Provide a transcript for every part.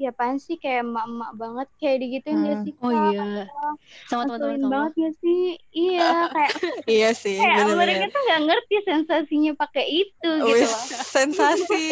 ya apaan sih kayak emak-emak banget kayak digituin Hmm. gak sih Oh Kak? iya. Sama teman-teman kamu. banget gak sih iya kayak iya sih, kayak mereka bener-bener. tuh nggak ngerti sensasinya pakai itu gitu loh sensasi.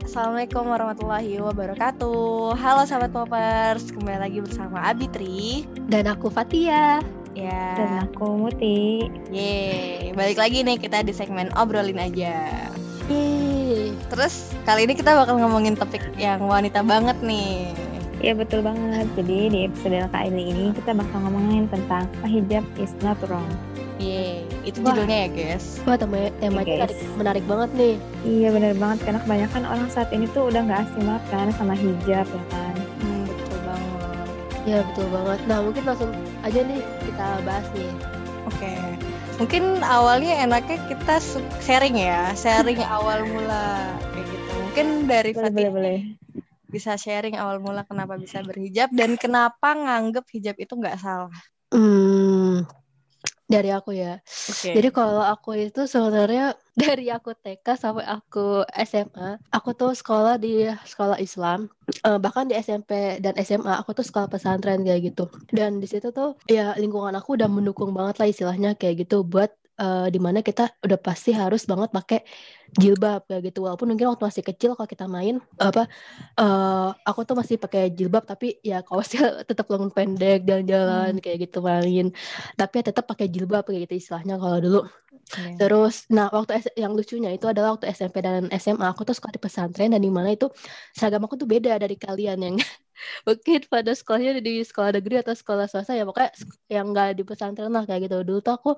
Assalamualaikum warahmatullahi wabarakatuh. Halo sahabat popers, kembali lagi bersama Abitri. Dan aku Fatia. Ya, dan aku Muti yeay, balik lagi nih kita di segmen obrolin aja. Yeay. Terus kali ini kita bakal ngomongin topik yang wanita banget nih. Iya betul banget. Jadi di episode kali ini kita bakal ngomongin tentang hijab is not wrong. Yeay, itu Wah. judulnya ya guys. Wah, tema temanya Oke, menarik, menarik banget nih. Iya bener banget karena kebanyakan orang saat ini tuh udah nggak asing banget kan sama hijab ya kan. Hmm, betul banget. Ya, betul banget. Nah, mungkin langsung aja nih kita bahas nih. Oke, mungkin awalnya enaknya kita sharing ya, sharing awal mula kayak gitu. Mungkin dari Boleh Fatih boleh boleh. bisa sharing awal mula kenapa bisa berhijab dan kenapa nganggep hijab itu nggak salah. Hmm, dari aku ya. Oke. Jadi kalau aku itu sebenarnya dari aku TK sampai aku SMA, aku tuh sekolah di sekolah Islam. Eh, bahkan di SMP dan SMA aku tuh sekolah pesantren kayak gitu. Dan di situ tuh ya lingkungan aku udah mendukung banget lah istilahnya kayak gitu buat eh, di mana kita udah pasti harus banget pakai jilbab kayak gitu. Walaupun mungkin waktu masih kecil kalau kita main apa eh aku tuh masih pakai jilbab tapi ya kaosnya tetap lengan pendek jalan-jalan kayak gitu main tapi ya tetap pakai jilbab kayak gitu istilahnya kalau dulu Iya. terus nah waktu S- yang lucunya itu adalah waktu SMP dan SMA aku tuh sekolah di pesantren dan di mana itu seragam aku tuh beda dari kalian yang mungkin pada sekolahnya di sekolah negeri atau sekolah swasta ya pokoknya yang enggak di pesantren lah kayak gitu dulu tuh aku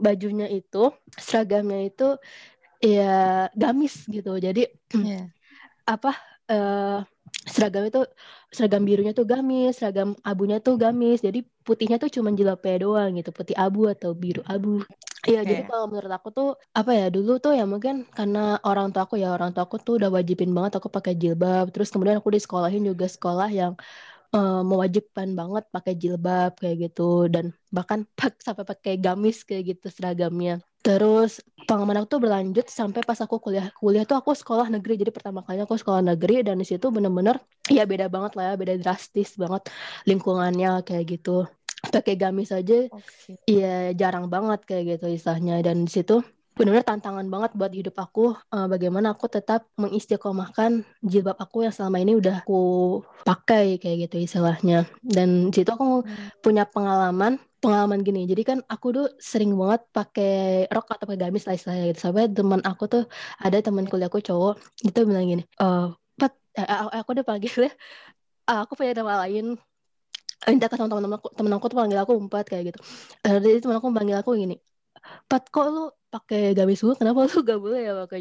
bajunya itu seragamnya itu ya gamis gitu jadi Iya. apa eh seragam itu seragam birunya tuh gamis, seragam abunya tuh gamis. Jadi putihnya tuh cuma jilbabnya doang gitu, putih abu atau biru abu. Iya, Oke. jadi kalau menurut aku tuh apa ya dulu tuh ya mungkin karena orang tua aku ya orang tua aku tuh udah wajibin banget aku pakai jilbab. Terus kemudian aku di sekolahin juga sekolah yang eh, mewajibkan banget pakai jilbab kayak gitu dan bahkan pak- sampai pakai gamis kayak gitu seragamnya. Terus pengalaman aku tuh berlanjut sampai pas aku kuliah. Kuliah tuh aku sekolah negeri. Jadi pertama kalinya aku sekolah negeri dan di situ bener-bener ya beda banget lah ya beda drastis banget lingkungannya kayak gitu. Pakai gamis aja Oke. ya jarang banget kayak gitu istilahnya. Dan di situ benar-benar tantangan banget buat hidup aku eh, bagaimana aku tetap mengistiqomahkan jilbab aku yang selama ini udah aku pakai kayak gitu istilahnya. Dan di situ aku punya pengalaman pengalaman gini. Jadi kan aku tuh sering banget pakai rok atau pakai gamis lah istilahnya gitu. Sampai teman aku tuh ada teman kuliahku cowok itu bilang gini eh Pat, eh, aku udah panggil ya. "Ah, aku punya nama lain. Minta ke teman-teman aku temen aku tuh panggil aku empat kayak gitu. Eh, jadi teman aku panggil aku gini Pat kok lu pakai gamis gue kenapa lu gak boleh ya pakai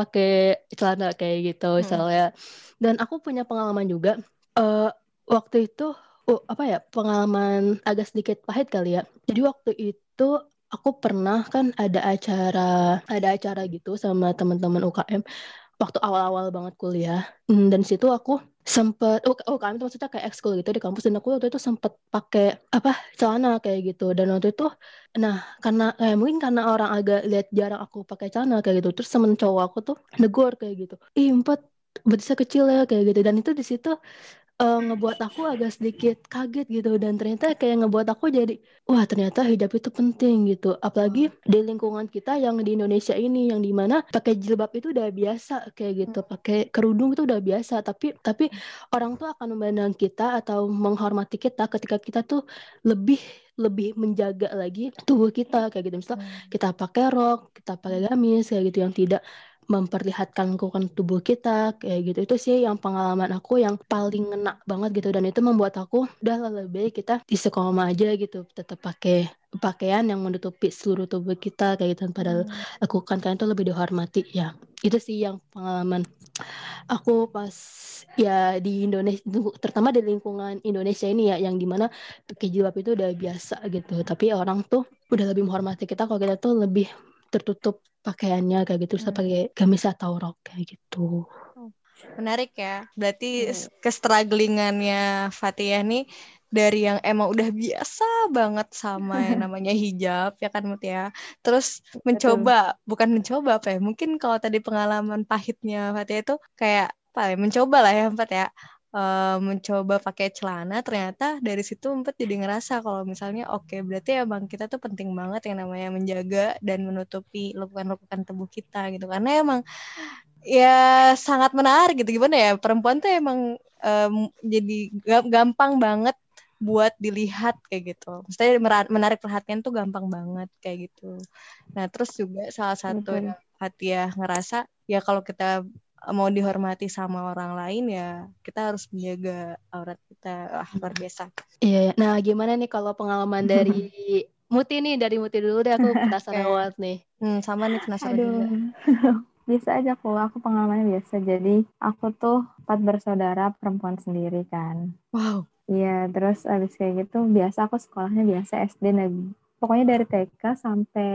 pakai celana? Kayak gitu Hmm. misalnya. Dan aku punya pengalaman juga. Eh waktu itu oh, apa ya pengalaman agak sedikit pahit kali ya. Jadi waktu itu aku pernah kan ada acara ada acara gitu sama teman-teman UKM waktu awal-awal banget kuliah. Hmm, dan situ aku sempet oh, oh kami tuh maksudnya kayak ekskul gitu di kampus. Dan aku waktu itu sempet pakai apa celana kayak gitu. Dan waktu itu nah karena eh, mungkin karena orang agak lihat jarang aku pakai celana kayak gitu. Terus temen cowok aku tuh negor kayak gitu. Ih empat betisnya kecil ya kayak gitu. Dan itu di situ eh, ngebuat aku agak sedikit kaget gitu. Dan ternyata kayak ngebuat aku jadi wah ternyata hijab itu penting gitu. Apalagi di lingkungan kita yang di Indonesia ini yang di mana pakai jilbab itu udah biasa kayak gitu. Pakai kerudung itu udah biasa. Tapi tapi orang tuh akan memandang kita atau menghormati kita ketika kita tuh lebih lebih menjaga lagi tubuh kita kayak gitu. Misal kita pakai rok kita pakai gamis kayak gitu. Yang tidak memperlihatkan lingkungan tubuh kita kayak gitu. Itu sih yang pengalaman aku yang paling ngena banget gitu. Dan itu membuat aku udah lebih baik kita istiqomah aja gitu. Tetap pakai pakaian yang menutupi seluruh tubuh kita kayak gitu. Padahal lakukan kalian tuh lebih dihormati ya. Itu sih yang pengalaman aku pas ya di Indonesia terutama di lingkungan Indonesia ini ya yang di mana pakai jilbab itu udah biasa gitu. Tapi orang tuh udah lebih menghormati kita kalau kita tuh lebih tertutup pakaiannya kayak gitu Hmm. pakai gamis atau rok kayak gitu Menarik ya. Berarti Hmm. s- kestrugglingannya Fatia nih dari yang emang udah biasa banget sama yang namanya hijab ya kan Mut ya terus mencoba bukan mencoba apa ya mungkin kalau tadi pengalaman pahitnya Fatia itu kayak apa ya mencoba lah ya Empat ya uh, mencoba pakai celana ternyata dari situ empat jadi ngerasa kalau misalnya oke okay, berarti emang kita tuh penting banget yang namanya menjaga dan menutupi lekukan-lekukan tubuh kita gitu karena emang ya sangat menarik gitu gimana ya perempuan tuh emang um, jadi gampang banget buat dilihat kayak gitu. Maksudnya menarik perhatian tuh gampang banget kayak gitu. Nah terus juga salah satu Betul. yang Fatia ngerasa ya kalau kita mau dihormati sama orang lain ya kita harus menjaga aurat kita ah, luar biasa. Iya, iya. Nah gimana nih kalau pengalaman dari Muti nih dari Muti dulu deh aku penasaran banget nih. Hmm, sama nih penasaran Aduh. juga. biasa aja kok aku pengalamannya biasa jadi aku tuh empat bersaudara perempuan sendiri kan wow iya terus abis kayak gitu biasa aku sekolahnya biasa SD negeri pokoknya dari TK sampai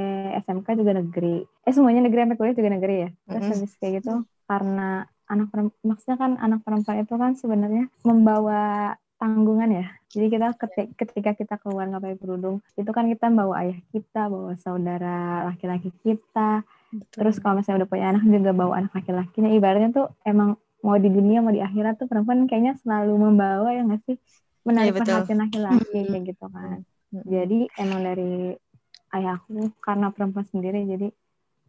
SMK juga negeri eh semuanya negeri sampai kuliah juga negeri ya terus mm -hmm. habis kayak gitu karena anak perempuan maksudnya kan anak perempuan itu kan sebenarnya membawa tanggungan ya. Jadi kita ketika kita keluar nggak pakai kerudung itu kan kita bawa ayah kita bawa saudara laki-laki kita. Betul. terus kalau misalnya udah punya anak juga bawa anak laki-lakinya. Ibaratnya tuh emang mau di dunia mau di akhirat tuh perempuan kayaknya selalu membawa ya nggak sih? Menarik ya, perhatian laki-laki kayak gitu kan. Jadi emang dari ayahku karena perempuan sendiri jadi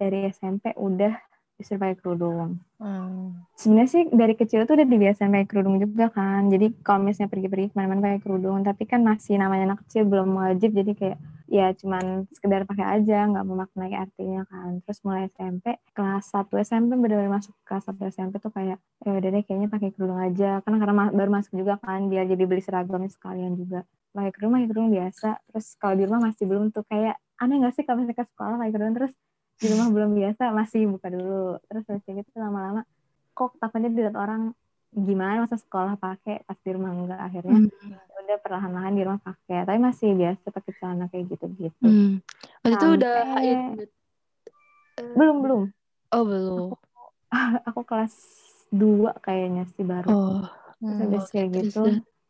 dari SMP udah disuruh pakai kerudung. Hmm. Sebenarnya sih dari kecil tuh udah dibiasain pakai kerudung juga kan. Jadi kalau misalnya pergi-pergi ke mana-mana pakai kerudung, tapi kan masih namanya anak kecil belum wajib, jadi kayak ya cuman sekedar pakai aja, nggak memaknai artinya kan. Terus mulai SMP, kelas 1 SMP benar-benar masuk kelas 1 SMP tuh kayak ya udah deh kayaknya pakai kerudung aja. Karena karena baru masuk juga kan, biar jadi beli seragamnya sekalian juga. Pakai kerudung, pakai kerudung biasa. Terus kalau di rumah masih belum tuh kayak aneh gak sih kalau misalnya ke sekolah pakai kerudung terus di rumah belum biasa masih buka dulu. Terus habis gitu lama-lama kok takutnya dilihat orang gimana masa sekolah pakai pas di rumah enggak? Akhirnya hmm. Ya udah perlahan-lahan di rumah pakai. Tapi masih biasa pakai celana kayak gitu-gitu. Hmm. waktu itu udah belum belum. Oh belum. Aku, aku kelas dua kayaknya sih baru. Oh. terus habis kayak gitu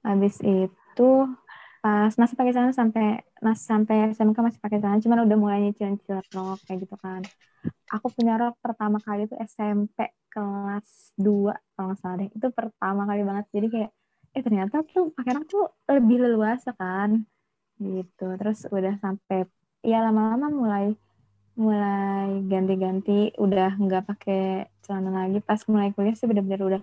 habis itu pas masih pakai celana sampai masih sampai SMK masih pakai celana cuman udah mulai nyicil-nyicil rok kayak gitu kan. Aku punya rok pertama kali itu SMP kelas 2 kalau nggak salah deh. Itu pertama kali banget. Jadi kayak eh ternyata tuh pakai rok tuh lebih leluasa kan. Gitu. Terus udah sampai ya lama-lama mulai mulai ganti-ganti. Udah nggak pakai celana lagi. Pas mulai kuliah sih bener-bener udah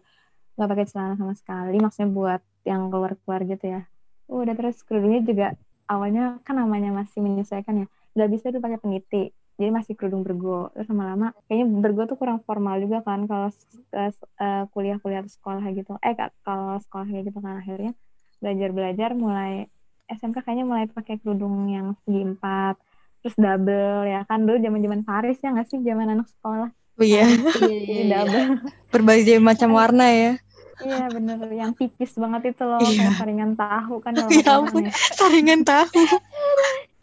nggak pakai celana sama sekali. Maksudnya buat yang keluar-keluar gitu ya udah terus kerudungnya juga awalnya kan namanya masih menyesuaikan ya. Nggak bisa tuh pakai peniti. Jadi masih kerudung bergo. Terus lama-lama kayaknya bergo tuh kurang formal juga kan kalau uh, kuliah-kuliah atau sekolah gitu. Eh kalau sekolah kayak gitu kan akhirnya belajar-belajar mulai SMK kayaknya mulai pakai kerudung yang segi empat. Terus double ya kan. Dulu zaman-zaman Paris ya nggak sih? Zaman anak sekolah. Oh iya, iya, iya, iya. double berbagai macam warna ya Iya bener, yang tipis banget itu loh, iya. kayak saringan tahu kan kalau ya ampun, saringan tahu.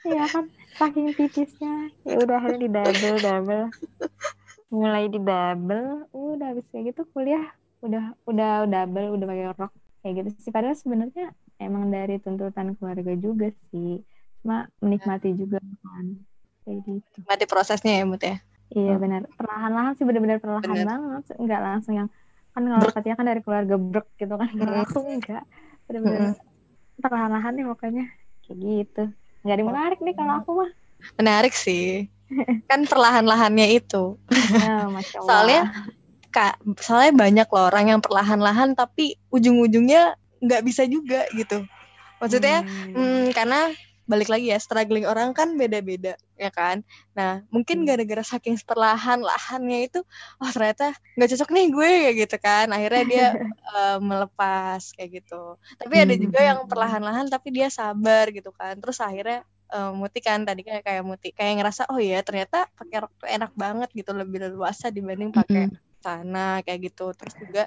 Iya kan, saking tipisnya. Ya udah hari di double double. Mulai di double, udah habis kayak gitu kuliah udah udah double, udah pakai rok kayak gitu sih. Padahal sebenarnya emang dari tuntutan keluarga juga sih. Cuma menikmati juga kan. Kayak gitu. Menikmati prosesnya ya, Mut ya. Iya benar. Perlahan-lahan sih benar-benar perlahan bener. banget. Enggak langsung yang kan kalau Fatia kan dari keluarga brek gitu kan kalau aku enggak benar-benar perlahan-lahan nih pokoknya. Kayak gitu. Nggak ada menarik nih kalau aku mah. Menarik sih. Kan perlahan-lahannya itu. Oh, soalnya kak soalnya banyak loh orang yang perlahan-lahan tapi ujung-ujungnya nggak bisa juga gitu. Maksudnya hmm. Hmm, karena balik lagi ya struggling orang kan beda-beda ya kan? Nah mungkin hmm. gara-gara saking perlahan lahannya itu oh ternyata nggak cocok nih gue kayak gitu kan. Akhirnya dia uh, melepas kayak gitu. Tapi ada juga yang hmm. perlahan-lahan tapi dia sabar gitu kan. Terus akhirnya uh, Muti kan tadi kayak kayak Muti kayak ngerasa oh ya ternyata pakai rok tuh enak banget gitu lebih leluasa dibanding pakai sana kayak gitu. Terus juga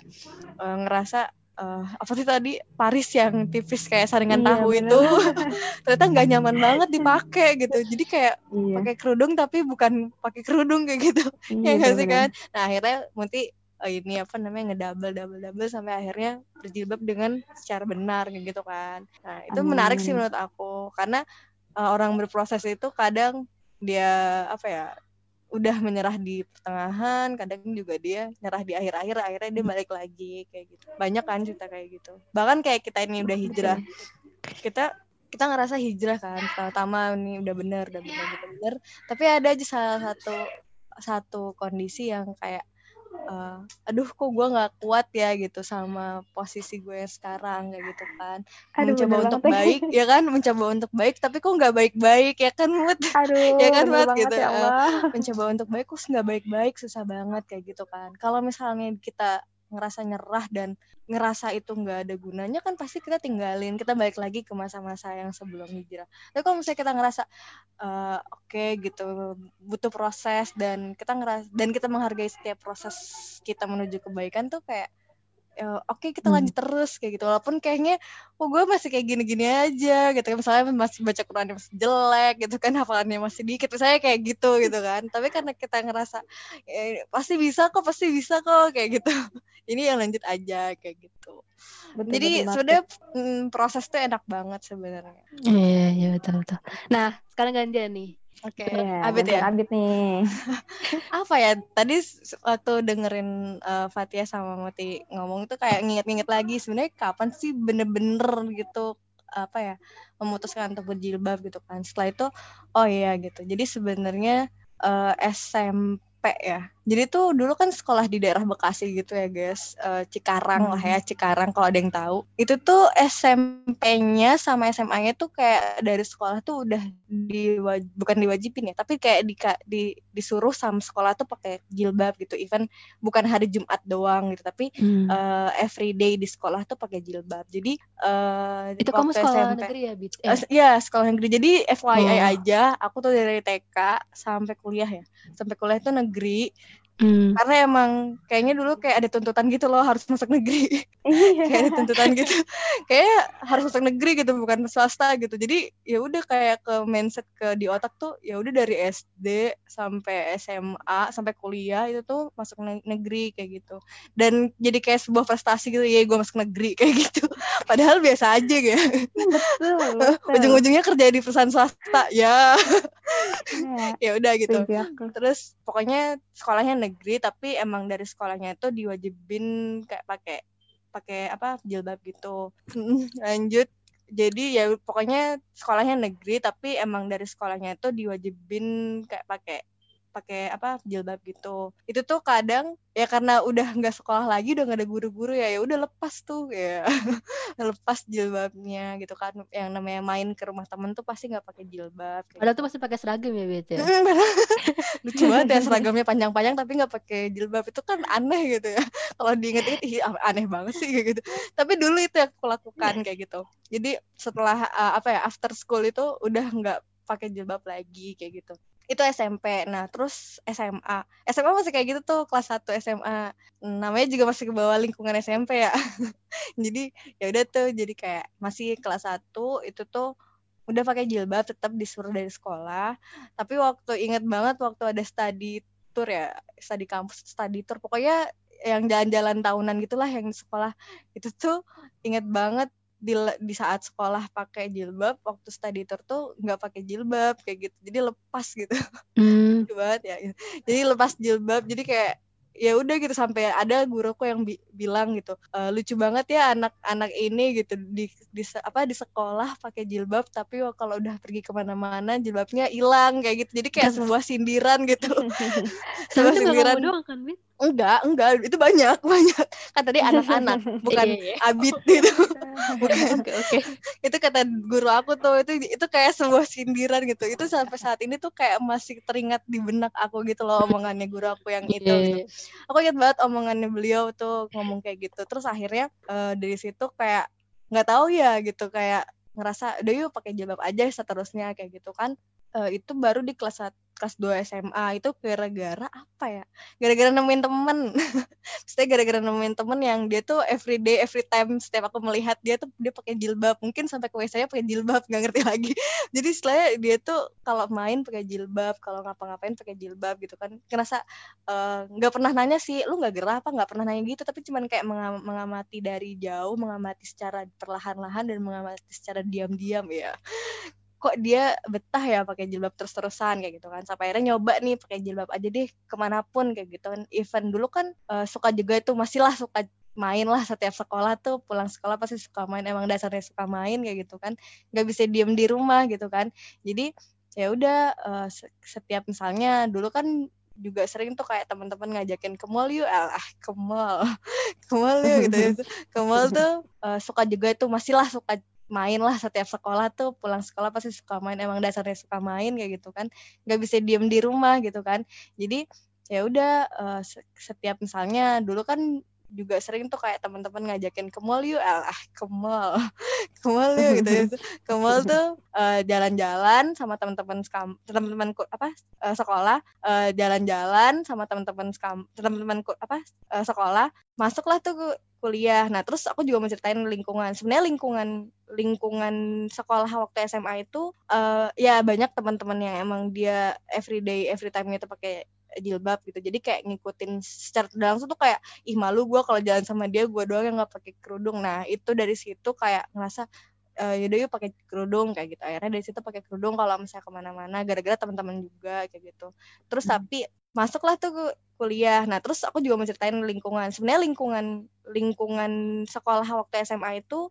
uh, ngerasa uh, apa sih tadi? Paris yang tipis kayak saringan iya, tahu bener. itu ternyata nggak nyaman banget dipakai gitu. Jadi kayak iya. pakai kerudung tapi bukan pakai kerudung kayak gitu. Iya, ya nggak sih kan? Nah akhirnya Munti uh, ini apa namanya ngedouble double double sampai akhirnya berjilbab dengan secara benar gitu kan. Nah itu Amin. menarik sih menurut aku. Karena uh, orang berproses itu kadang dia apa ya udah menyerah di pertengahan kadang juga dia nyerah di akhir-akhir akhirnya dia balik lagi kayak gitu. Banyak kan cerita kayak gitu. Bahkan kayak kita ini udah hijrah. Kita kita ngerasa hijrah kan. Pertama ini udah bener udah bener udah bener. Tapi ada aja salah satu satu kondisi yang kayak uh, aduh kok gue nggak kuat ya gitu sama posisi gue sekarang kayak gitu kan. Aduh, mencoba untuk banget. baik ya kan? Mencoba untuk baik tapi kok nggak baik-baik ya kan mut? Ya kan mut? gitu ya uh, mencoba untuk baik kok nggak baik-baik susah banget kayak gitu kan. Kalau misalnya kita ngerasa nyerah dan ngerasa itu nggak ada gunanya kan pasti kita tinggalin kita balik lagi ke masa-masa yang sebelum hijrah. Tapi kalau misalnya kita ngerasa uh, oke okay, gitu butuh proses dan kita ngeras dan kita menghargai setiap proses kita menuju kebaikan tuh kayak ya, oke okay, kita hmm. lanjut hmm. terus kayak gitu. Walaupun kayaknya oh gue masih kayak gini-gini aja gitu kan. Misalnya masih baca Quran masih jelek gitu kan. Hafalannya masih dikit saya kayak gitu gitu kan. Tapi karena kita ngerasa ya, pasti bisa kok pasti bisa kok kayak gitu. Ini yang lanjut aja kayak gitu. Betul, jadi sudah mm, proses tuh enak banget sebenarnya. Iya iya betul betul. Nah sekarang gantian nih Oke, okay. yeah, Abid ya. Abid nih. Apa ya? Tadi waktu dengerin uh, Fatia sama Moti ngomong itu kayak nginget-nginget lagi sebenarnya kapan sih bener-bener gitu apa ya memutuskan untuk berjilbab gitu kan. Setelah itu oh iya gitu. Jadi sebenarnya uh, eh, SMP ya. Jadi tuh dulu kan sekolah di daerah Bekasi gitu ya guys, uh, Cikarang hmm. lah ya, Cikarang kalau ada yang tahu. Itu tuh SMP-nya sama SMA-nya tuh kayak dari sekolah tuh udah di bukan diwajibin ya, tapi kayak di, di disuruh sama sekolah tuh pakai jilbab gitu. Even bukan hari Jumat doang gitu, tapi hmm. uh, every day di sekolah tuh pakai jilbab. Jadi uh, itu kamu sekolah SMP, negeri ya, Bit? Eh. Uh, ya, sekolah negeri. Jadi FYI oh. aja, aku tuh dari TK sampai kuliah ya. Sampai kuliah itu negeri Hmm. Karena emang kayaknya dulu kayak ada tuntutan gitu loh harus masuk negeri. Iya. kayak ada tuntutan gitu. kayak harus masuk negeri gitu bukan swasta gitu. Jadi ya udah kayak ke mindset ke di otak tuh ya udah dari SD sampai SMA sampai kuliah itu tuh masuk negeri kayak gitu. Dan jadi kayak sebuah prestasi gitu ya gue masuk negeri kayak gitu. Padahal biasa aja ya. Ujung-ujungnya kerja di perusahaan swasta ya. Iya. ya udah gitu. Terus pokoknya sekolahnya negeri tapi emang dari sekolahnya itu diwajibin kayak pakai pakai apa jilbab gitu. Lanjut jadi ya pokoknya sekolahnya negeri tapi emang dari sekolahnya itu diwajibin kayak pakai pakai apa jilbab gitu. Itu tuh kadang ya karena udah nggak sekolah lagi udah nggak ada guru-guru ya ya udah lepas tuh ya. Lepas jilbabnya gitu kan. Yang namanya main ke rumah temen tuh pasti nggak pakai jilbab ada tuh masih pakai seragam ya bet ya? Lucu banget ya seragamnya panjang-panjang tapi nggak pakai jilbab. Itu kan aneh gitu ya. Kalau diinget-inget aneh banget sih kayak gitu. Tapi dulu itu yang aku lakukan kayak gitu. Jadi setelah uh, apa ya after school itu udah nggak pakai jilbab lagi kayak gitu itu SMP. Nah, terus SMA. SMA masih kayak gitu tuh, kelas 1 SMA. Namanya juga masih ke bawah lingkungan SMP ya. jadi ya udah tuh jadi kayak masih kelas 1 itu tuh udah pakai jilbab tetap disuruh dari sekolah. Tapi waktu inget banget waktu ada study tour ya, study kampus, study tour pokoknya yang jalan-jalan tahunan gitulah yang sekolah itu tuh inget banget di di saat sekolah pakai jilbab waktu study tour tuh nggak pakai jilbab kayak gitu. Jadi lepas gitu. Mm. banget ya. Jadi lepas jilbab jadi kayak ya udah gitu sampai ada guruku yang bi bilang gitu e, lucu banget ya anak-anak ini gitu di, di apa di sekolah pakai jilbab tapi kalau udah pergi ke mana-mana jilbabnya hilang kayak gitu. Jadi kayak sebuah sindiran gitu. Sebuah sindiran. doang kan enggak enggak itu banyak banyak kan tadi anak-anak bukan iya, iya. abit gitu bukan oke okay, okay. itu kata guru aku tuh itu itu kayak sebuah sindiran gitu itu sampai saat ini tuh kayak masih teringat di benak aku gitu loh omongannya guru aku yang itu yeah. gitu iya. aku ingat banget omongannya beliau tuh ngomong kayak gitu terus akhirnya uh, dari situ kayak nggak tahu ya gitu kayak ngerasa udah yuk pakai jilbab aja seterusnya kayak gitu kan uh, itu baru di kelas kelas 2 SMA itu gara-gara apa ya? Gara-gara nemuin temen. Maksudnya gara-gara nemuin temen yang dia tuh everyday, every time setiap aku melihat dia tuh dia pakai jilbab. Mungkin sampai ke WC-nya pakai jilbab, nggak ngerti lagi. Jadi setelahnya dia tuh kalau main pakai jilbab, kalau ngapa-ngapain pakai jilbab gitu kan. Ngerasa eh, nggak uh, pernah nanya sih, lu nggak gerah apa? Nggak pernah nanya gitu, tapi cuman kayak mengamati dari jauh, mengamati secara perlahan-lahan dan mengamati secara diam-diam ya kok dia betah ya pakai jilbab terus-terusan kayak gitu kan. Sampai akhirnya nyoba nih pakai jilbab aja deh ke mana pun kayak gitu kan. Event dulu kan uh, suka juga itu masih lah suka main lah setiap sekolah tuh. Pulang sekolah pasti suka main emang dasarnya suka main kayak gitu kan. Nggak bisa diem di rumah gitu kan. Jadi ya udah uh, setiap misalnya dulu kan juga sering tuh kayak teman-teman ngajakin ke mall yuk. Ah ke mall. Ke mall yuk gitu, gitu. ke mall tuh uh, suka juga itu masih lah suka main lah setiap sekolah tuh pulang sekolah pasti suka main emang dasarnya suka main kayak gitu kan. Nggak bisa diem di rumah gitu kan. Jadi ya udah uh, setiap misalnya dulu kan juga sering tuh kayak teman-teman ngajakin ke mall yuk ah ke mall ke mall yuk gitu, gitu. ke mall tuh uh, jalan-jalan sama teman-teman teman-teman apa uh, sekolah jalan jalan-jalan sama teman-teman teman-teman apa uh, sekolah masuklah tuh kuliah. Nah, terus aku juga mau ceritain lingkungan. Sebenarnya lingkungan lingkungan sekolah waktu SMA itu uh, ya banyak teman-teman yang emang dia everyday every time itu pakai jilbab gitu. Jadi kayak ngikutin secara langsung tuh kayak ih malu gue kalau jalan sama dia gue doang yang nggak pakai kerudung. Nah, itu dari situ kayak ngerasa uh, yaudah yuk pakai kerudung kayak gitu akhirnya dari situ pakai kerudung kalau misalnya ke mana-mana gara-gara teman-teman juga kayak gitu terus hmm. tapi masuklah tuh kuliah. Nah, terus aku juga mau ceritain lingkungan. Sebenarnya lingkungan lingkungan sekolah waktu SMA itu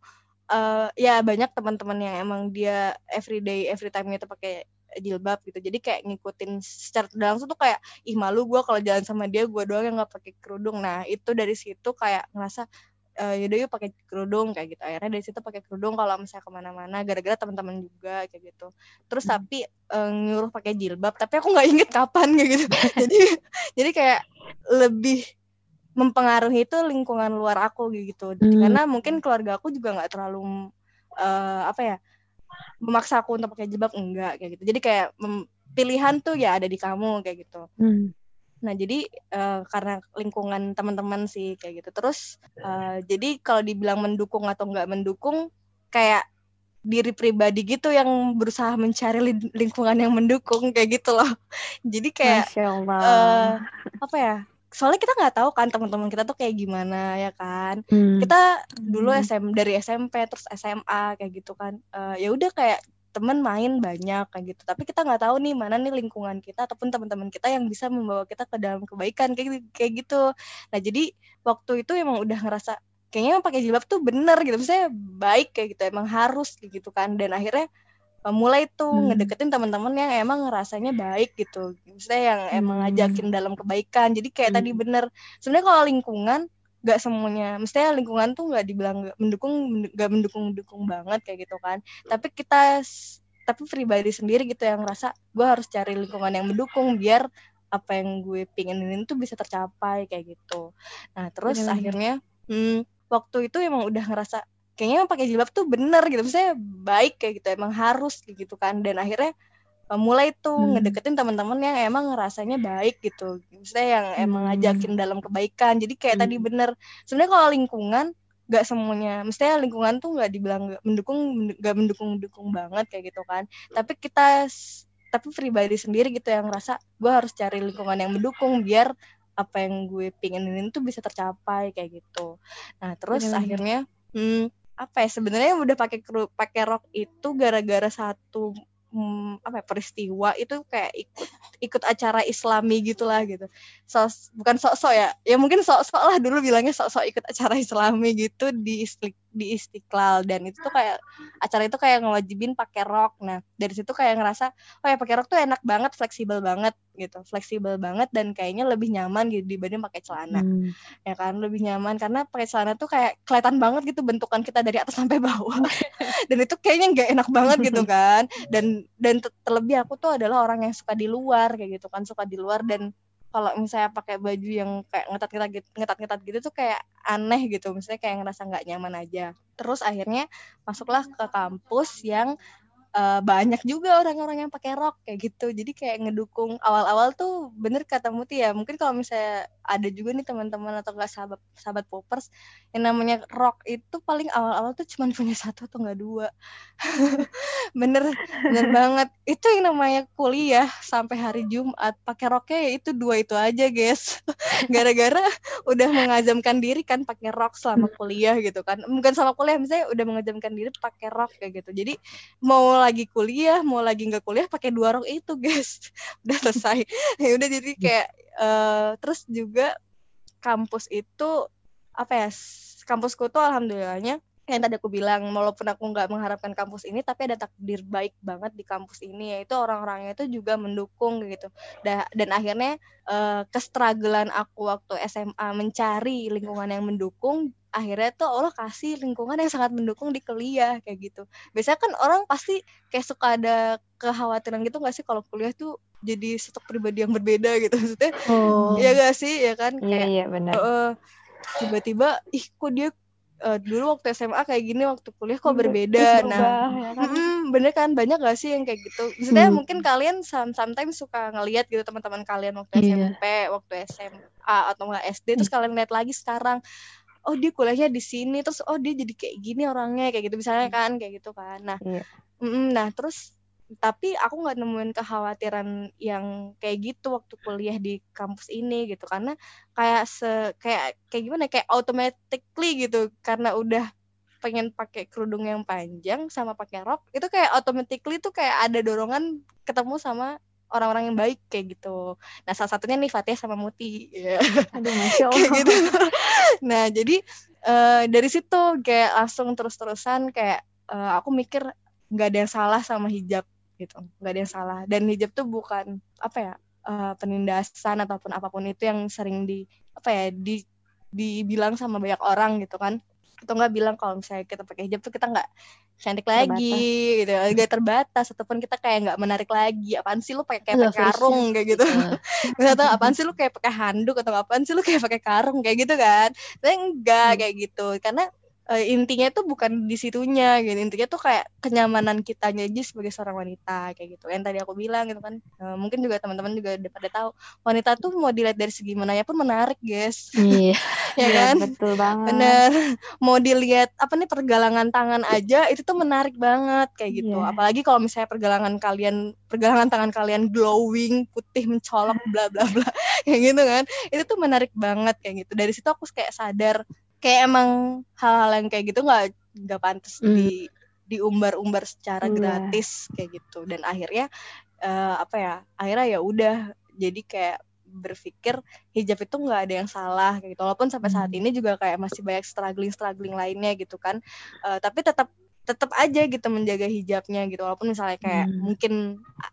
uh, ya banyak teman-teman yang emang dia everyday every time itu pakai jilbab gitu. Jadi kayak ngikutin secara langsung tuh kayak ih malu gue kalau jalan sama dia gue doang yang nggak pakai kerudung. Nah, itu dari situ kayak ngerasa uh, yaudah yuk pakai kerudung kayak gitu akhirnya dari situ pakai kerudung kalau misalnya ke mana-mana gara-gara teman-teman juga kayak gitu terus hmm. tapi uh, nyuruh pakai jilbab tapi aku nggak inget kapan kayak gitu jadi jadi kayak lebih mempengaruhi itu lingkungan luar aku gitu hmm. karena mungkin keluarga aku juga nggak terlalu uh, apa ya memaksa aku untuk pakai jilbab enggak kayak gitu jadi kayak pilihan tuh ya ada di kamu kayak gitu hmm. Nah, jadi uh, karena lingkungan teman-teman sih kayak gitu. Terus uh, jadi kalau dibilang mendukung atau nggak mendukung kayak diri pribadi gitu yang berusaha mencari lingkungan yang mendukung kayak gitu loh. Jadi kayak uh, apa ya? Soalnya kita nggak tahu kan teman-teman kita tuh kayak gimana ya kan. Hmm. Kita dulu SM dari SMP terus SMA kayak gitu kan. Uh, ya udah kayak teman main banyak kayak gitu tapi kita nggak tahu nih mana nih lingkungan kita ataupun teman-teman kita yang bisa membawa kita ke dalam kebaikan kayak kayak gitu nah jadi waktu itu emang udah ngerasa kayaknya pakai jilbab tuh bener gitu misalnya baik kayak gitu emang harus kayak gitu kan dan akhirnya mulai tuh hmm. ngedeketin teman-teman yang emang rasanya baik gitu misalnya yang emang hmm. ngajakin dalam kebaikan jadi kayak hmm. tadi bener sebenarnya kalau lingkungan gak semuanya mestinya lingkungan tuh nggak dibilang gak mendukung nggak mendukung mendukung banget kayak gitu kan tapi kita tapi pribadi sendiri gitu yang ngerasa gue harus cari lingkungan yang mendukung biar apa yang gue pengenin itu bisa tercapai kayak gitu nah terus Bener. akhirnya hmm, waktu itu emang udah ngerasa kayaknya pakai jilbab tuh bener gitu misalnya baik kayak gitu emang harus kayak gitu kan dan akhirnya mulai tuh hmm. ngedeketin teman-teman yang emang rasanya baik gitu maksudnya yang emang hmm. ngajakin dalam kebaikan jadi kayak hmm. tadi bener sebenarnya kalau lingkungan gak semuanya mestinya lingkungan tuh nggak dibilang gak mendukung gak mendukung mendukung banget kayak gitu kan tapi kita tapi pribadi sendiri gitu yang ngerasa gue harus cari lingkungan yang mendukung biar apa yang gue pengenin tuh bisa tercapai kayak gitu nah terus hmm. akhirnya hmm, apa ya sebenarnya udah pakai pakai rok itu gara-gara satu hmm, apa ya, peristiwa itu kayak ikut ikut acara Islami gitulah gitu. So, bukan sok-sok ya. Ya mungkin sok-sok lah dulu bilangnya sok-sok ikut acara Islami gitu di di Istiqlal dan itu tuh kayak acara itu kayak ngewajibin pakai rok. Nah, dari situ kayak ngerasa oh ya pakai rok tuh enak banget, fleksibel banget gitu. Fleksibel banget dan kayaknya lebih nyaman gitu dibanding pakai celana. Hmm. Ya kan, lebih nyaman karena pakai celana tuh kayak kelihatan banget gitu bentukan kita dari atas sampai bawah. dan itu kayaknya nggak enak banget gitu kan. Dan dan terlebih aku tuh adalah orang yang suka di luar kayak gitu kan, suka di luar dan kalau misalnya pakai baju yang kayak ngetat-ngetat gitu, ngetat-ngetat gitu tuh kayak aneh gitu, misalnya kayak ngerasa nggak nyaman aja. Terus akhirnya masuklah ke kampus yang uh, banyak juga orang-orang yang pakai rok kayak gitu. Jadi kayak ngedukung awal-awal tuh bener kata Muti ya mungkin kalau misalnya ada juga nih teman-teman atau enggak sahabat sahabat poppers yang namanya rok itu paling awal-awal tuh cuma punya satu atau enggak dua. Bener bener banget. Itu yang namanya kuliah sampai hari Jumat. Pakai roknya ya itu dua itu aja guys. Gara-gara udah mengajamkan diri kan pakai rok selama kuliah gitu kan. Bukan sama kuliah misalnya udah mengajamkan diri pakai rok kayak gitu. Jadi mau lagi kuliah mau lagi nggak kuliah pakai dua rok itu guys. Udah selesai. Ya udah jadi kayak uh, terus juga kampus itu apa ya kampusku tuh alhamdulillahnya yang tadi aku bilang walaupun aku nggak mengharapkan kampus ini tapi ada takdir baik banget di kampus ini yaitu orang-orangnya itu juga mendukung gitu. Dan, akhirnya uh, kestragelan aku waktu SMA mencari lingkungan yang mendukung akhirnya tuh Allah kasih lingkungan yang sangat mendukung di kuliah kayak gitu. Biasanya kan orang pasti kayak suka ada kekhawatiran gitu gak sih kalau kuliah tuh jadi sosok pribadi yang berbeda gitu maksudnya. Oh. Ya gak sih ya kan iya, kayak iya, iya, benar. Uh, tiba-tiba ih kok dia uh, dulu waktu SMA kayak gini waktu kuliah kok berbeda. nah, ya kan? mm, bener kan banyak gak sih yang kayak gitu. Maksudnya hmm. mungkin kalian sometimes suka ngeliat gitu teman-teman kalian waktu yeah. SMP, waktu SMA atau nggak SD, terus kalian lihat lagi sekarang, oh dia kuliahnya di sini terus oh dia jadi kayak gini orangnya kayak gitu misalnya hmm. kan kayak gitu kan nah yeah. mm, nah terus tapi aku nggak nemuin kekhawatiran yang kayak gitu waktu kuliah di kampus ini gitu karena kayak se kayak kayak gimana kayak automatically gitu karena udah pengen pakai kerudung yang panjang sama pakai rok itu kayak automatically tuh kayak ada dorongan ketemu sama orang-orang yang baik kayak gitu. Nah salah satunya nih Fatih sama Muti. Yeah. Aduh masya Allah. gitu. nah jadi uh, dari situ kayak langsung terus-terusan kayak uh, aku mikir nggak ada yang salah sama hijab gitu, nggak ada yang salah. Dan hijab tuh bukan apa ya uh, penindasan ataupun apa pun itu yang sering di apa ya di dibilang sama banyak orang gitu kan atau nggak bilang kalau misalnya kita pakai hijab tuh kita nggak cantik terbatas. lagi gitu nggak terbatas ataupun kita kayak nggak menarik lagi apaan sih lu pakai kayak pakai karung kayak gitu uh. atau apaan sih lu kayak pakai handuk atau apaan sih lu kayak pakai karung kayak gitu kan tapi enggak hmm. kayak gitu karena uh, intinya tuh bukan di situnya gitu. Intinya tuh kayak kenyamanan kita aja sebagai seorang wanita kayak gitu. Yang tadi aku bilang gitu kan. Uh, mungkin juga teman-teman juga udah pada tahu wanita tuh mau dilihat dari segi mana ya pun menarik guys. Iya. Ya kan? betul banget. Bener. Mau dilihat apa nih pergelangan tangan aja itu tuh menarik banget kayak gitu. Yeah. apalagi kalau misalnya pergelangan kalian pergelangan tangan kalian glowing putih mencolok bla bla bla. Kayak gitu kan. Itu tuh menarik banget kayak gitu. Dari situ aku kayak sadar kayak emang hal-hal yang kayak gitu nggak nggak pantas mm. di diumbar-umbar secara yeah. gratis kayak gitu dan akhirnya uh, apa ya akhirnya ya udah jadi kayak berpikir hijab itu nggak ada yang salah kayak gitu walaupun sampai saat hmm. ini juga kayak masih banyak struggling struggling lainnya gitu kan uh, tapi tetap tetap aja gitu menjaga hijabnya gitu walaupun misalnya kayak hmm. mungkin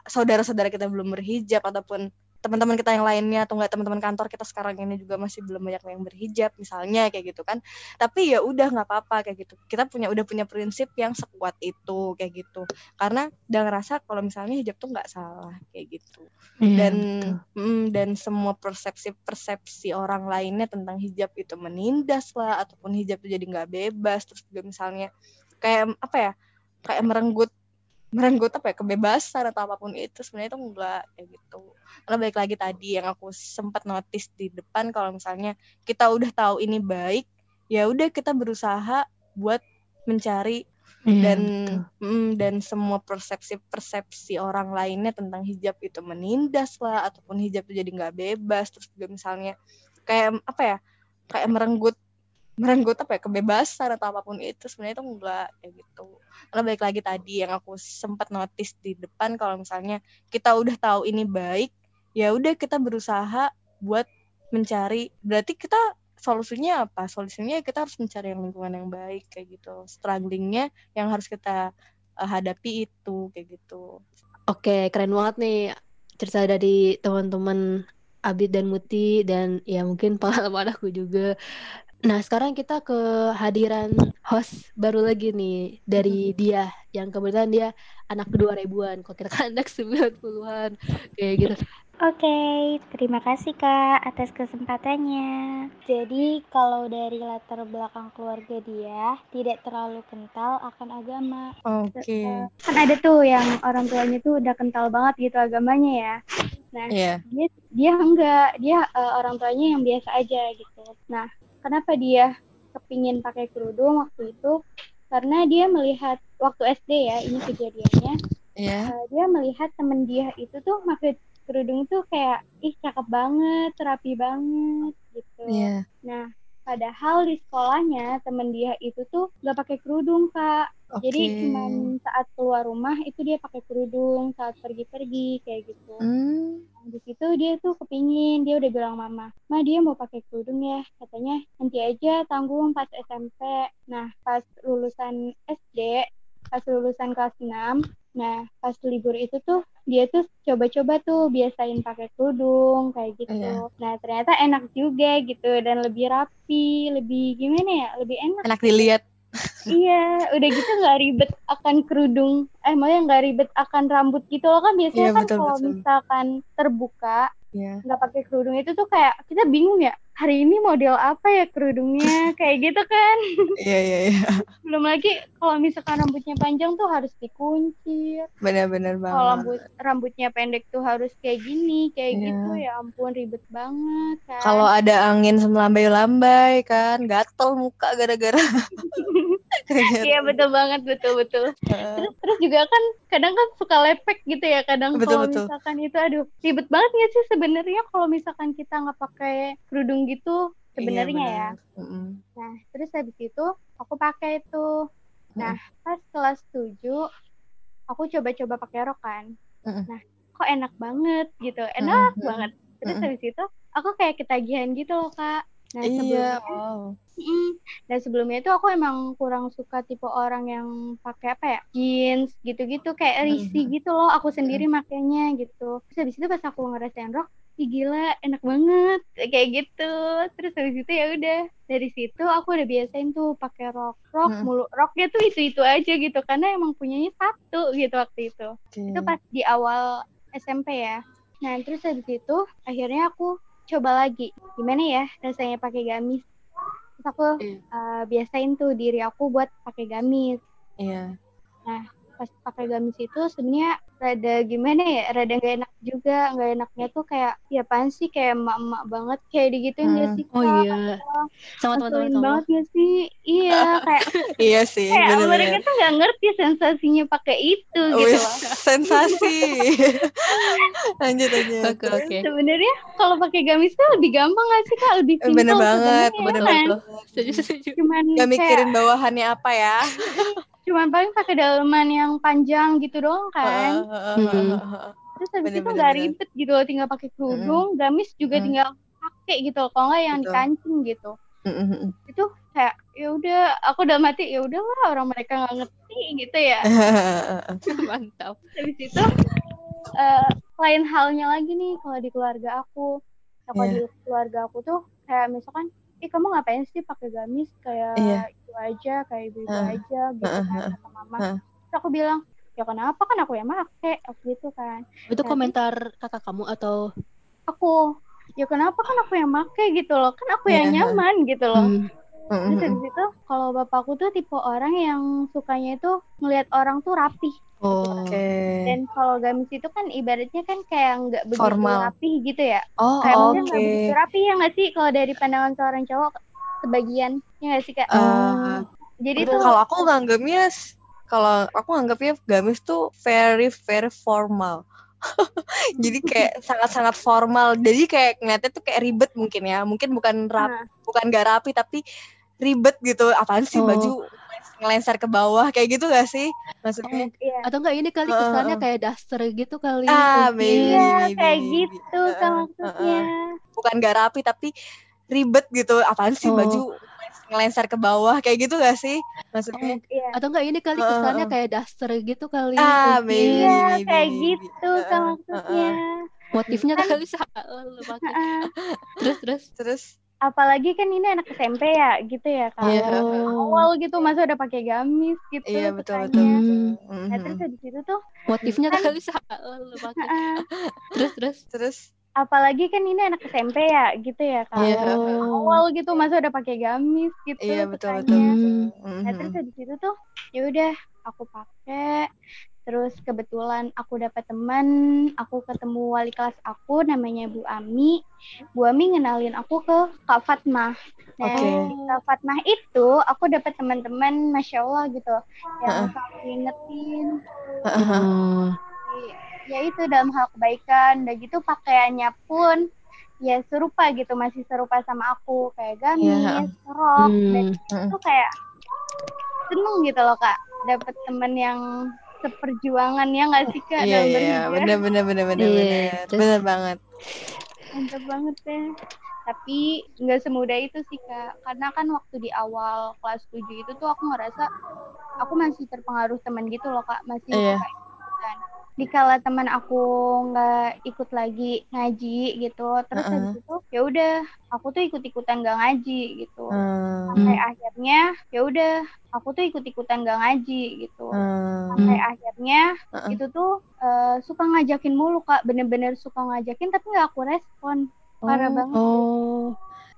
saudara-saudara kita belum berhijab ataupun teman-teman kita yang lainnya atau enggak teman-teman kantor kita sekarang ini juga masih belum banyak yang berhijab misalnya kayak gitu kan. Tapi ya udah nggak apa-apa kayak gitu. Kita punya udah punya prinsip yang sekuat itu kayak gitu. Karena udah ngerasa kalau misalnya hijab tuh nggak salah kayak gitu. Iya, dan mm, dan semua persepsi persepsi orang lainnya tentang hijab itu menindas lah ataupun hijab itu jadi nggak bebas. Terus juga misalnya kayak apa ya kayak merenggut merenggut apa ya kebebasan atau apa pun itu sebenarnya itu enggak kayak gitu. Karena baik lagi tadi yang aku sempat notice di depan kalau misalnya kita udah tahu ini baik ya udah kita berusaha buat mencari iya, dan mm, dan semua persepsi persepsi orang lainnya tentang hijab itu menindas lah ataupun hijab itu jadi nggak bebas. Terus juga misalnya kayak apa ya kayak merenggut merenggut apa ya kebebasan atau apa pun itu. Sebenarnya itu enggak kayak gitu. Karena baik lagi tadi yang aku sempat notice di depan kalau misalnya kita udah tahu ini baik ya udah kita berusaha buat mencari. Berarti kita solusinya apa? Solusinya kita harus mencari yang lingkungan yang baik kayak gitu. Strugglingnya yang harus kita uh, hadapi itu kayak gitu. Oke keren banget nih cerita dari teman-teman Abid dan Muti dan ya mungkin pengalaman aku juga Nah, sekarang kita ke hadiran host baru lagi nih dari dia yang kebetulan dia anak kedua ribuan. Kok kita kan anak 90-an kayak gitu. Oke, terima kasih Kak atas kesempatannya. Jadi, kalau dari latar belakang keluarga dia tidak terlalu kental akan agama. Oke. Kan ada tuh yang orang tuanya tuh udah kental banget gitu agamanya ya. Nah, Iya. dia dia enggak, dia eh, orang tuanya yang biasa aja gitu. Nah, kenapa dia kepingin pakai kerudung waktu itu? Karena dia melihat waktu SD ya, ini kejadiannya. Iya. Uh, dia melihat temen dia itu tuh pakai kerudung tuh kayak ih cakep banget, rapi banget gitu. Iya. Nah, padahal di sekolahnya temen dia itu tuh nggak pakai kerudung kak. Oke. Jadi cuman saat keluar rumah itu dia pakai kerudung, saat pergi-pergi kayak gitu. Hmm. Nah, di situ dia tuh kepingin, dia udah bilang mama, ma dia mau pakai kerudung ya, katanya nanti aja tanggung pas SMP. Nah, pas lulusan SD, pas lulusan kelas 6, nah pas libur itu tuh dia tuh coba-coba tuh biasain pakai kerudung kayak gitu. Iya. Nah, ternyata enak juga gitu dan lebih rapi, lebih gimana ya? Lebih enak. Enak dilihat. iya, udah gitu nggak ribet akan kerudung. Eh, maksudnya nggak ribet akan rambut gitu loh kan biasanya Iya, kan betul, kalau betul. misalkan terbuka Iya. nggak pakai kerudung itu tuh kayak kita bingung ya hari ini model apa ya kerudungnya kayak gitu kan Iya, iya, iya. belum lagi kalau misalkan rambutnya panjang tuh harus dikuncir Benar-benar kalau banget. rambut rambutnya pendek tuh harus kayak gini kayak Iya. gitu ya ampun ribet banget kan Kalau ada angin semelambai-lambai kan, gatel muka gara-gara. Iya betul banget betul betul. Terus terus juga kan kadang kan suka lepek gitu ya kadang kalau misalkan itu aduh ribet banget nggak sih sebenarnya kalau misalkan kita nggak pakai kerudung gitu sebenarnya Iya, ya. benar. Mm-mm. Nah, terus habis itu aku pakai itu. Nah, pas kelas 7 aku coba-coba pakai rok kan. Mm-mm. Nah, kok enak banget gitu. Enak Mm-mm. banget. Terus Mm-mm. habis itu aku kayak ketagihan gitu loh, Kak. Nah, Iya, sebelumnya wow. Dan sebelumnya itu aku emang kurang suka tipe orang yang pakai apa ya? jeans gitu-gitu kayak risih gitu loh. Aku sendiri makainya gitu. Terus habis itu pas aku ngerasain rok Ih gila, enak banget kayak gitu. Terus habis itu ya udah dari situ aku udah biasain tuh pakai rok, rok Mm. mulu. Roknya tuh itu itu aja gitu karena emang punyanya satu gitu waktu itu. Itu Oke. pas di awal SMP ya. Nah terus habis itu akhirnya aku coba lagi gimana ya rasanya pakai gamis. Terus aku Iya. uh, biasain tuh diri aku buat pakai gamis. Iya. Pas pakai gamis itu sebenarnya rada gimana ya, rada gak enak juga. Gak enaknya tuh kayak ya apaan sih kayak emak-emak banget kayak digituin gak Hmm. sih Oh iya. Sama teman-teman kamu. banget gak sih? Iya, kayak Iya sih, kayak mereka benar-benar. tuh gak ngerti sensasinya pakai itu gitu Wih, loh. sensasi. lanjut lanjut. Oke oke. Sebenarnya kalau pakai gamis tuh lebih gampang gak sih kak? Lebih simpel Bener banget, bener ya kan? banget. Setuju setuju. Cuman Gak kayak mikirin bawahannya apa ya. cuman paling pakai daleman yang panjang gitu doang kan. Hmm. Terus habis bener, itu bener, nggak bener. ribet gitu loh, tinggal pakai kerudung, gamis juga Mm. tinggal pakai gitu loh. Kalau nggak yang Betul. dikancing gitu. Mm-mm. Itu kayak ya udah, aku udah mati ya udahlah orang mereka nggak ngerti gitu ya. Mantap. habis itu eh, lain halnya lagi nih kalau di keluarga aku kalau Iya. di keluarga aku tuh kayak misalkan ih kamu ngapain sih pakai gamis kayak Iya. itu aja kayak ibu Heeh. aja gitu Heeh, kan heeh. kata mama Heeh. terus aku bilang ya kenapa kan aku yang make aku gitu kan Itu Nah, komentar kakak kamu atau aku ya kenapa kan aku yang make gitu loh kan aku yang Iya. nyaman gitu loh Hmm. terus itu kalau bapakku tuh tipe orang yang sukanya itu ngelihat orang tuh rapi Oh. Oke. Dan kalau gamis itu kan ibaratnya kan kayak nggak begitu Formal. rapi gitu ya. Oh, Kayak mungkin oke. nggak begitu rapi ya nggak sih kalau dari pandangan seorang cowok sebagian ya nggak sih kak. Eh, Jadi tuh kalau aku nganggapnya s- kalau aku nganggapnya gamis tuh very very formal. Jadi kayak sangat-sangat formal. Jadi kayak ngeliatnya tuh kayak ribet mungkin ya. Mungkin bukan rap, Nah. bukan gak rapi tapi ribet gitu. Apaan sih Oh. baju ngelenser ke bawah kayak gitu gak sih? Maksudnya iya. Atau enggak ini kali kesannya kayak daster gitu kali. ah, mungkin. maybe, Iya maybe, kayak maybe. gitu kan Heeh, maksudnya. Bukan gak rapi tapi ribet gitu. Apaan sih Oh. baju ngelenser ke bawah kayak gitu gak sih? Maksudnya Iya. Atau enggak ini kali kesannya kayak daster gitu kali. Ah, mungkin. maybe. Iya maybe, kayak maybe. gitu kan Heeh, maksudnya. Motifnya kali salah lu pakai. Heeh. Terus terus. Terus apalagi kan ini anak SMP ya gitu ya kak Iya. awal gitu masa udah pakai gamis gitu Iya betul sukanya. betul. Hmm. betul. Nah terus Mhm. habis itu tuh Motifnya Kan- kali salah lu pakai. Terus terus. Terus apalagi kan ini anak SMP ya gitu ya kak Iya. awal gitu masa udah pakai gamis gitu iya betul betul. Hmm. betul. Nah terus habis itu tuh ya udah aku pakai terus kebetulan aku dapat teman aku ketemu wali kelas aku namanya Bu Ami Bu Ami ngenalin aku ke Kak Fatmah nah di Kak Fatmah itu aku dapat teman-teman masya Allah gitu yang selalu ngingetin Oh. Ya itu dalam hal kebaikan dan gitu pakaiannya pun ya serupa gitu masih serupa sama aku. Kayak gamis, rok dan Hmm. itu kayak seneng gitu loh kak. Dapat temen yang seperjuangan ya nggak sih kak Iya dalam iya berhijrah? benar benar benar benar Iya, benar terus- benar banget. mantap banget deh tapi nggak semudah itu sih kak. Karena kan waktu di awal kelas 7 itu tuh aku ngerasa aku masih terpengaruh teman gitu loh kak. Masih Iya. suka ikutan dikala teman aku nggak ikut lagi ngaji gitu terus Uh-uh. habis itu ya udah aku tuh ikut ikutan gak ngaji gitu Hmm. sampai akhirnya ya udah aku tuh ikut ikutan gak ngaji gitu Hmm. sampai akhirnya Uh-uh. itu tuh eh, suka ngajakin mulu kak bener-bener suka ngajakin tapi nggak aku respon parah Oh. banget Oh.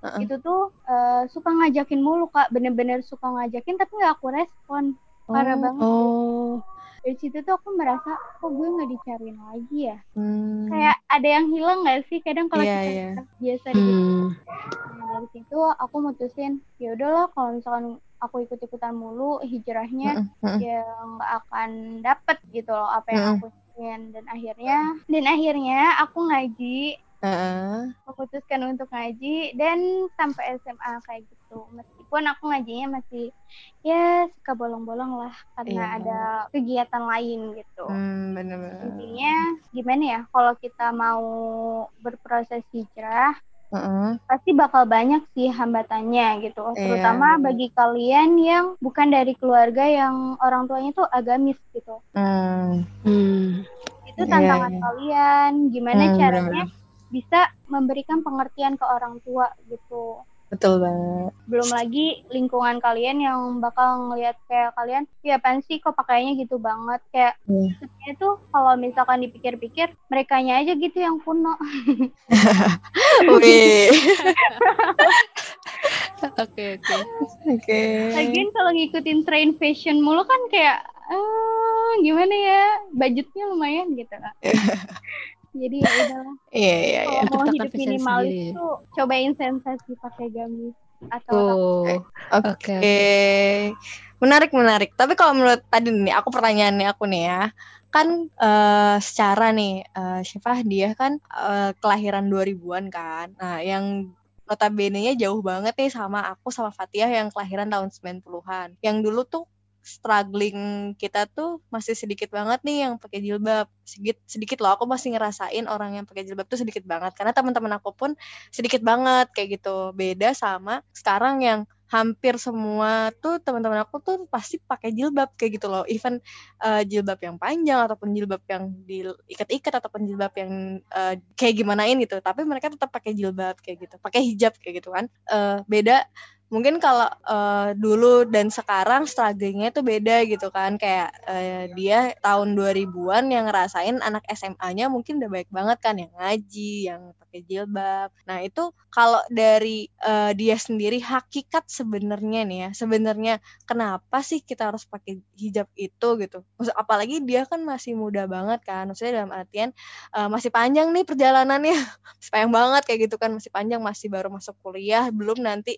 Uh-uh. itu tuh eh, suka ngajakin mulu kak bener-bener suka ngajakin tapi nggak aku respon parah Oh. banget Oh. Dari situ tuh aku merasa kok gue nggak dicariin lagi ya Hmm. kayak ada yang hilang nggak sih kadang kalau Iya, kita iya. biasa di Hmm. Nah, dari situ aku mutusin ya udahlah kalau misalkan aku ikut ikutan mulu hijrahnya Mm-mm, mm-mm. ya nggak akan dapet gitu loh apa yang aku ingin dan akhirnya dan akhirnya aku ngaji Uh-uh. memutuskan untuk ngaji dan sampai SMA kayak gitu meskipun aku ngajinya masih ya suka bolong-bolong lah karena Iya. ada kegiatan lain gitu Hmm, benar-benar. intinya gimana ya kalau kita mau berproses hijrah Uh-uh. pasti bakal banyak sih hambatannya gitu Iya, terutama benar. bagi kalian yang bukan dari keluarga yang orang tuanya tuh agamis gitu Hmm. Hmm. itu tantangan iya. kalian gimana Hmm, caranya benar-benar. Bisa memberikan pengertian ke orang tua gitu Betul banget. belum lagi lingkungan kalian yang bakal ngelihat kayak kalian ya apaan sih kok pakainya gitu banget kayak Iya. sebenarnya tuh kalau misalkan dipikir-pikir merekanya aja gitu yang kuno Wih. Oke oke. Oke. Lagian kalau ngikutin tren fashion mulu kan kayak eh gimana ya budgetnya lumayan gitu kan. Jadi ya udahlah. Iya iya iya. Kalau mau Menciptakan hidup minimalis sendiri. tuh cobain sensasi pakai gamis atau Oh. Oke. Oke. Menarik menarik. Tapi kalau menurut tadi nih, aku pertanyaannya aku nih ya. Kan eh, secara nih eh Syifah dia kan eh, kelahiran 2000-an kan. Nah, yang notabene-nya jauh banget nih sama aku sama Fatia yang kelahiran tahun 90-an. Yang dulu tuh struggling kita tuh masih sedikit banget nih yang pakai jilbab. Sedikit sedikit loh aku masih ngerasain orang yang pakai jilbab tuh sedikit banget karena teman-teman aku pun sedikit banget kayak gitu. Beda sama sekarang yang hampir semua tuh teman-teman aku tuh pasti pakai jilbab kayak gitu loh. Even eh, jilbab yang panjang ataupun jilbab yang diikat-ikat ataupun jilbab yang eh, kayak gimanain gitu. Tapi mereka tetap pakai jilbab kayak gitu, pakai hijab kayak gitu kan. Eh, beda mungkin kalau eh, dulu dan sekarang strugglingnya tuh beda gitu kan. Kayak eh, dia tahun 2000-an yang ngerasain anak SMA-nya mungkin udah baik banget kan yang ngaji yang pakai jilbab. Nah itu kalau dari eh, dia sendiri hakikat sebenarnya nih ya sebenarnya kenapa sih kita harus pakai hijab itu gitu? Maksud, apalagi dia kan masih muda banget kan maksudnya dalam artian eh, masih panjang nih perjalanannya. Masih panjang banget kayak gitu kan masih panjang masih baru masuk kuliah belum nanti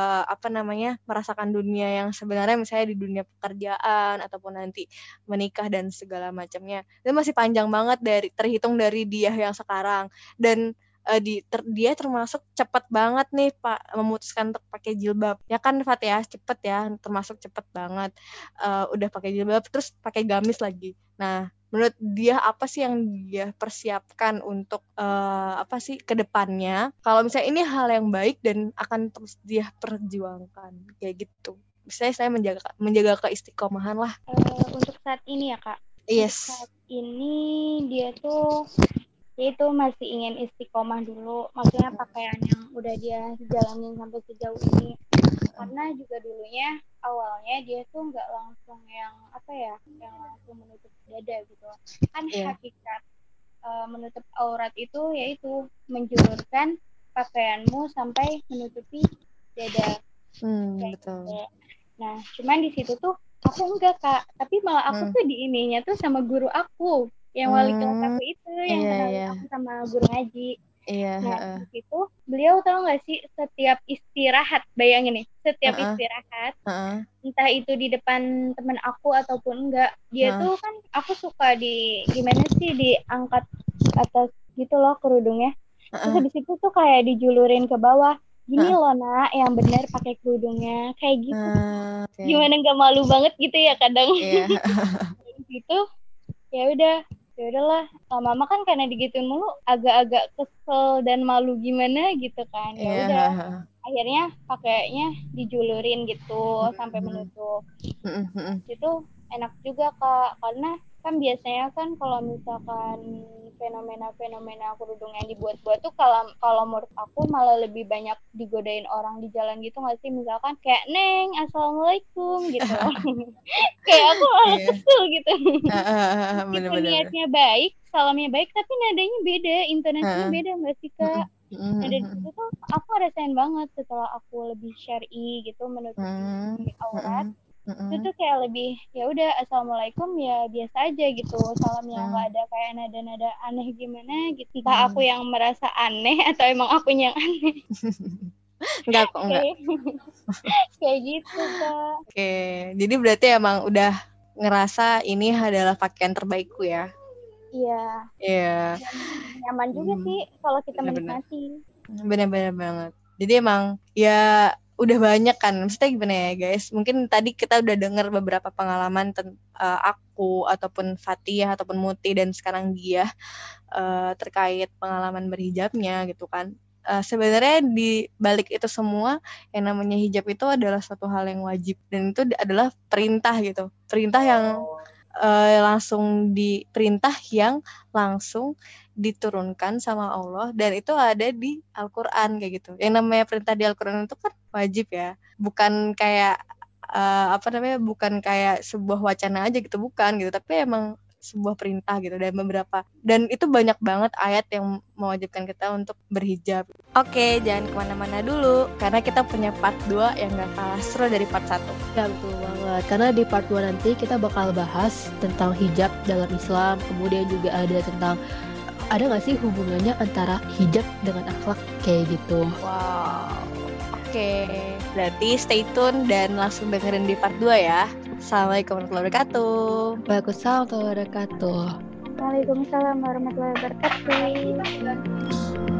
eh, apa namanya merasakan dunia yang sebenarnya misalnya di dunia pekerjaan ataupun nanti menikah dan segala macamnya. Itu masih panjang banget dari terhitung dari dia yang sekarang. Dan eh, di ter- dia termasuk cepat banget nih pak memutuskan untuk pakai jilbab. Ya kan Fat ya? Cepet ya? Termasuk cepet banget. Eh, udah pakai jilbab terus pakai gamis lagi. Nah menurut dia apa sih yang dia persiapkan untuk eh, apa sih ke depannya kalau misalnya ini hal yang baik dan akan terus dia perjuangkan kayak gitu. Misalnya saya menjaga menjaga keistiqomahan lah. Eh, untuk saat ini ya kak? Yes. Saat ini dia tuh itu masih ingin istiqomah dulu. Maksudnya pakaian yang udah dia jalanin sampai sejauh ini. Karena juga dulunya awalnya dia tuh nggak langsung yang apa ya yang langsung menutup dada gitu kan yeah. hakikat uh, menutup aurat itu yaitu menjulurkan pakaianmu sampai menutupi dada hmm, betul gitu. nah cuman di situ tuh aku enggak kak tapi malah aku hmm. tuh di ininya tuh sama guru aku yang wali kelas hmm, aku itu yang yeah, kenal yeah. aku sama guru ngaji Iya. Nah, uh. itu beliau tahu nggak sih setiap istirahat, bayangin nih, setiap uh -uh. istirahat, uh -uh. entah itu di depan temen aku ataupun enggak, dia uh. tuh kan aku suka di gimana sih diangkat atas gitu loh kerudungnya. Uh -uh. Terus habis itu tuh kayak dijulurin ke bawah. Gini uh. loh nak, yang benar pakai kerudungnya kayak gitu. Uh, okay. Gimana nggak malu banget gitu ya kadang. Yeah. itu ya udah ya udahlah lama-lama kan karena digituin mulu agak-agak kesel dan malu gimana gitu kan ya yeah. udah akhirnya pakainya dijulurin gitu mm-hmm. sampai menutup mm-hmm. itu enak juga kak karena kan biasanya kan kalau misalkan fenomena-fenomena kerudung yang dibuat-buat tuh kalau kalau menurut aku malah lebih banyak digodain orang di jalan gitu nggak sih? Misalkan kayak neng assalamualaikum gitu. Kayak aku malah yeah. kesel gitu. Bener niatnya baik salamnya baik tapi nadanya beda intonasinya uh. beda nggak sih kak? Nah dari situ tuh aku ngerasain banget setelah aku lebih syari gitu menutupi mm aurat Mm-hmm. Itu tuh kayak lebih ya udah assalamualaikum ya biasa aja gitu salamnya nggak mm. ada kayak nada-nada aneh gimana gitu. Entah mm. aku yang merasa aneh atau emang aku yang aneh. enggak kok enggak. kayak gitu kak. Oke, jadi berarti emang udah ngerasa ini adalah pakaian terbaikku ya. Iya. Iya. Nyaman juga hmm. sih kalau kita menikmati. Benar-benar banget. Jadi emang ya udah banyak kan. Maksudnya gimana ya guys? Mungkin tadi kita udah dengar beberapa pengalaman uh, aku ataupun Fatih ataupun Muti dan sekarang dia uh, terkait pengalaman berhijabnya gitu kan. Uh, sebenarnya di balik itu semua yang namanya hijab itu adalah suatu hal yang wajib. Dan itu adalah perintah gitu. Perintah yang uh, langsung diperintah yang langsung diturunkan sama Allah dan itu ada di Al-Qur'an kayak gitu. Yang namanya perintah di Al-Qur'an itu kan wajib ya. Bukan kayak uh, apa namanya? bukan kayak sebuah wacana aja gitu, bukan gitu. Tapi emang sebuah perintah gitu dan beberapa dan itu banyak banget ayat yang mewajibkan kita untuk berhijab. Oke, jangan ke mana-mana dulu karena kita punya part 2 yang gak kalah seru dari part 1 Ya betul banget, karena di part 2 nanti kita bakal bahas tentang hijab dalam Islam, kemudian juga ada tentang ada nggak sih hubungannya antara hijab dengan akhlak kayak gitu? Wow. Oke, okay. berarti stay tune dan langsung dengerin di part 2 ya. Assalamualaikum warahmatullahi wabarakatuh. Waalaikumsalam warahmatullahi wabarakatuh. Waalaikumsalam warahmatullahi wabarakatuh.